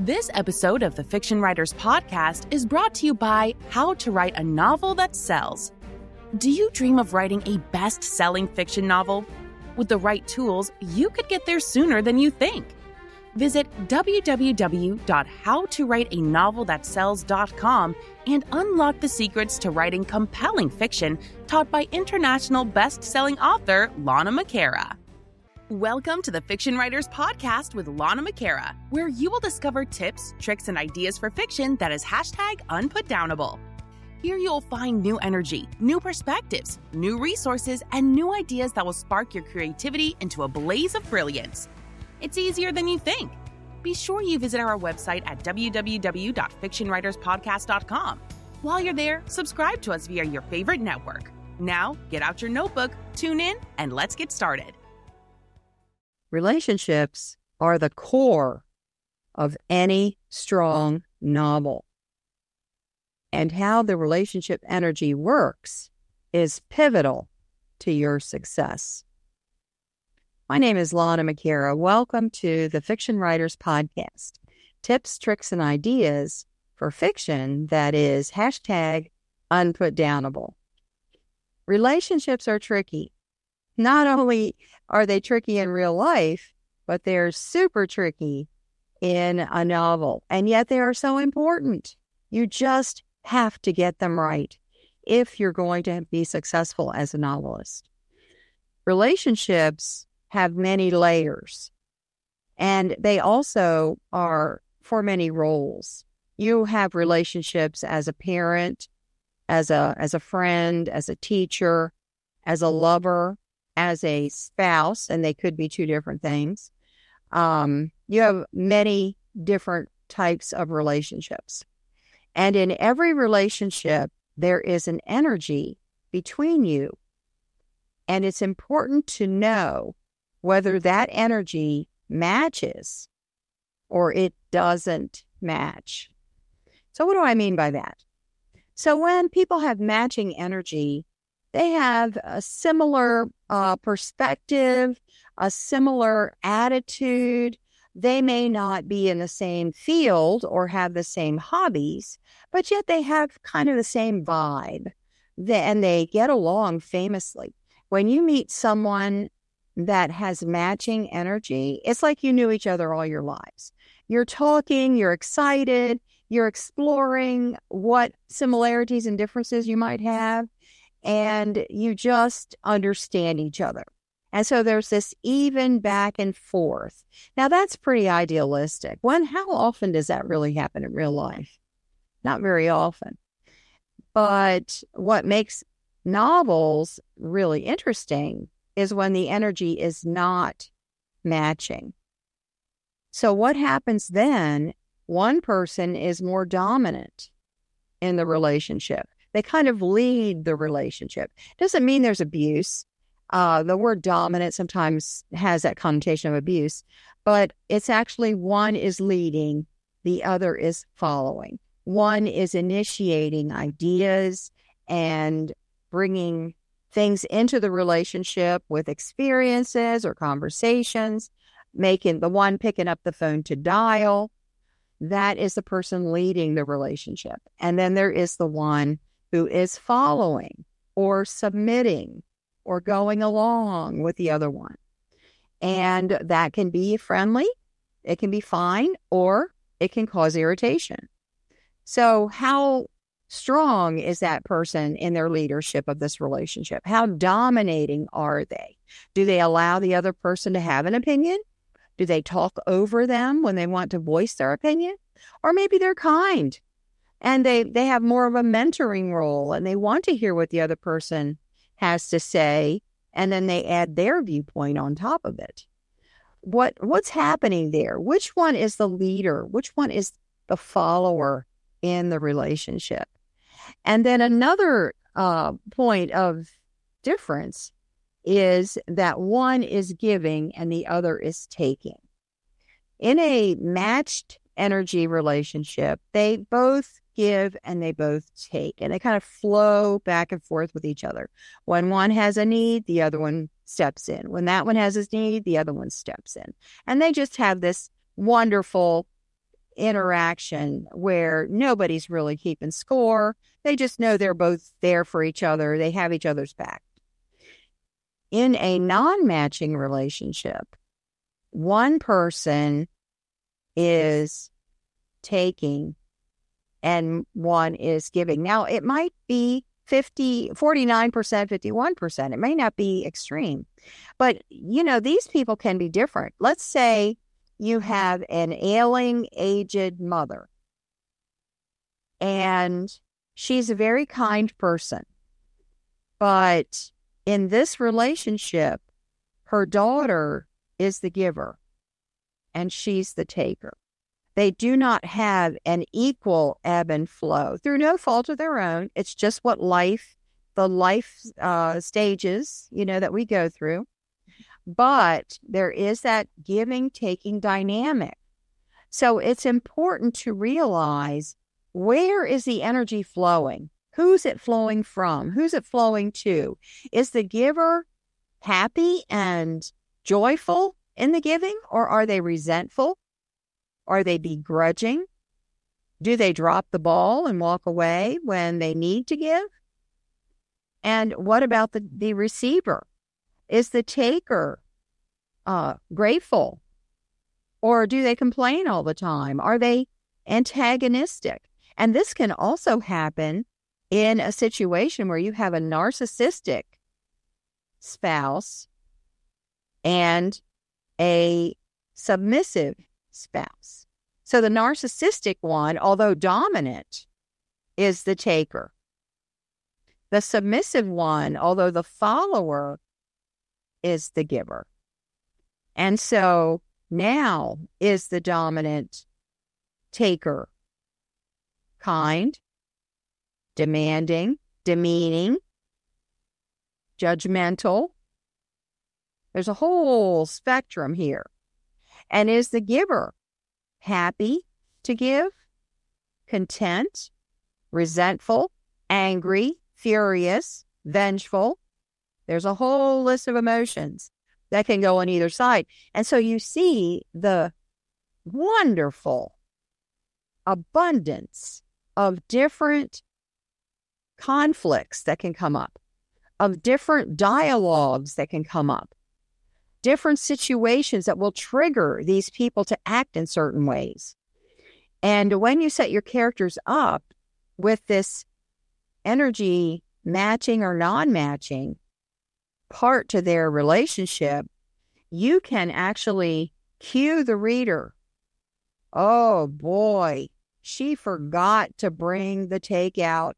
This episode of the Fiction Writers Podcast is brought to you by How to Write a Novel That Sells. Do you dream of writing a best selling fiction novel? With the right tools, you could get there sooner than you think. Visit www.howtowriteanovelthatsells.com and unlock the secrets to writing compelling fiction taught by international best-selling author Lana McAra. Welcome to the Fiction Writers Podcast with Lana McAra, where you will discover tips, tricks, and ideas for fiction that is hashtag unputdownable. Here you'll find new energy, new perspectives, new resources, and new ideas that will spark your creativity into a blaze of brilliance. It's easier than you think. Be sure you visit our website at www.fictionwriterspodcast.com. While you're there, subscribe to us via your favorite network. Now, get out your notebook, tune in, and let's get started. Relationships are the core of any strong novel. And how the relationship energy works is pivotal to your success. My name is Lana McAra. Welcome to the Fiction Writers Podcast tips, tricks, and ideas for fiction that is hashtag unputdownable. Relationships are tricky. Not only are they tricky in real life, but they're super tricky in a novel. And yet they are so important. You just have to get them right if you're going to be successful as a novelist. Relationships have many layers. And they also are for many roles. You have relationships as a parent, as a as a friend, as a teacher, as a lover, as a spouse, and they could be two different things. Um, you have many different types of relationships. And in every relationship, there is an energy between you. And it's important to know whether that energy matches or it doesn't match. So, what do I mean by that? So, when people have matching energy, they have a similar uh, perspective, a similar attitude. They may not be in the same field or have the same hobbies, but yet they have kind of the same vibe and they get along famously. When you meet someone that has matching energy, it's like you knew each other all your lives. You're talking, you're excited, you're exploring what similarities and differences you might have, and you just understand each other. And so there's this even back and forth. Now, that's pretty idealistic. When, how often does that really happen in real life? Not very often. But what makes novels really interesting is when the energy is not matching. So, what happens then? One person is more dominant in the relationship. They kind of lead the relationship. Doesn't mean there's abuse. Uh, the word dominant sometimes has that connotation of abuse, but it's actually one is leading, the other is following. One is initiating ideas and bringing things into the relationship with experiences or conversations, making the one picking up the phone to dial. That is the person leading the relationship. And then there is the one who is following or submitting or going along with the other one. And that can be friendly, it can be fine, or it can cause irritation. So, how strong is that person in their leadership of this relationship? How dominating are they? Do they allow the other person to have an opinion? Do they talk over them when they want to voice their opinion? Or maybe they're kind and they, they have more of a mentoring role and they want to hear what the other person has to say and then they add their viewpoint on top of it. What what's happening there? Which one is the leader? Which one is the follower in the relationship? And then another uh, point of difference is that one is giving and the other is taking. In a matched energy relationship, they both give and they both take, and they kind of flow back and forth with each other. When one has a need, the other one steps in. When that one has his need, the other one steps in. And they just have this wonderful interaction where nobody's really keeping score. They just know they're both there for each other, they have each other's back. In a non matching relationship, one person is taking and one is giving. Now, it might be 50, 49%, 51%. It may not be extreme, but you know, these people can be different. Let's say you have an ailing, aged mother, and she's a very kind person. But in this relationship, her daughter is the giver and she's the taker. They do not have an equal ebb and flow through no fault of their own. It's just what life, the life uh, stages, you know, that we go through. But there is that giving taking dynamic. So it's important to realize where is the energy flowing? Who's it flowing from? Who's it flowing to? Is the giver happy and joyful in the giving, or are they resentful? Are they begrudging? Do they drop the ball and walk away when they need to give? And what about the, the receiver? Is the taker uh, grateful? Or do they complain all the time? Are they antagonistic? And this can also happen in a situation where you have a narcissistic spouse and a submissive spouse. So the narcissistic one, although dominant, is the taker. The submissive one, although the follower, is the giver. And so now is the dominant taker kind, demanding, demeaning, judgmental. There's a whole spectrum here. And is the giver happy to give, content, resentful, angry, furious, vengeful? There's a whole list of emotions that can go on either side. And so you see the wonderful abundance of different conflicts that can come up, of different dialogues that can come up, different situations that will trigger these people to act in certain ways. And when you set your characters up with this energy matching or non matching part to their relationship, you can actually cue the reader. Oh boy, she forgot to bring the takeout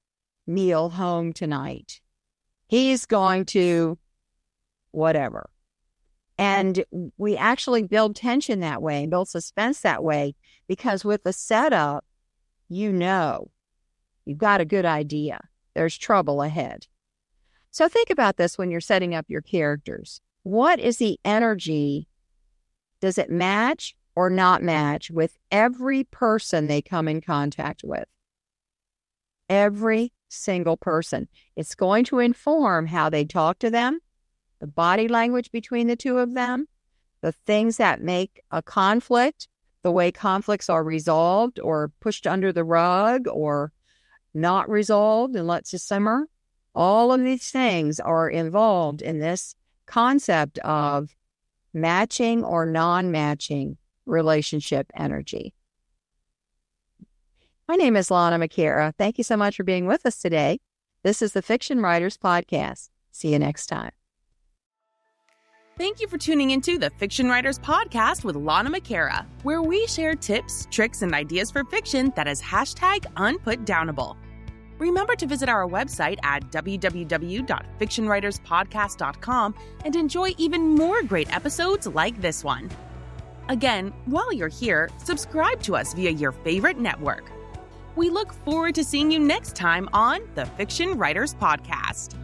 meal home tonight. He's going to whatever. And we actually build tension that way and build suspense that way because with the setup, you know, you've got a good idea. There's trouble ahead. So think about this when you're setting up your characters. What is the energy? Does it match or not match with every person they come in contact with? Every single person. It's going to inform how they talk to them, the body language between the two of them, the things that make a conflict, the way conflicts are resolved or pushed under the rug or not resolved and let to simmer. All of these things are involved in this concept of matching or non matching relationship energy. My name is Lana McAra. Thank you so much for being with us today. This is the Fiction Writers Podcast. See you next time. Thank you for tuning into the Fiction Writers Podcast with Lana McAra, where we share tips, tricks, and ideas for fiction that is hashtag unputdownable. Remember to visit our website at www.fictionwriterspodcast.com and enjoy even more great episodes like this one. Again, while you're here, subscribe to us via your favorite network. We look forward to seeing you next time on the Fiction Writers Podcast.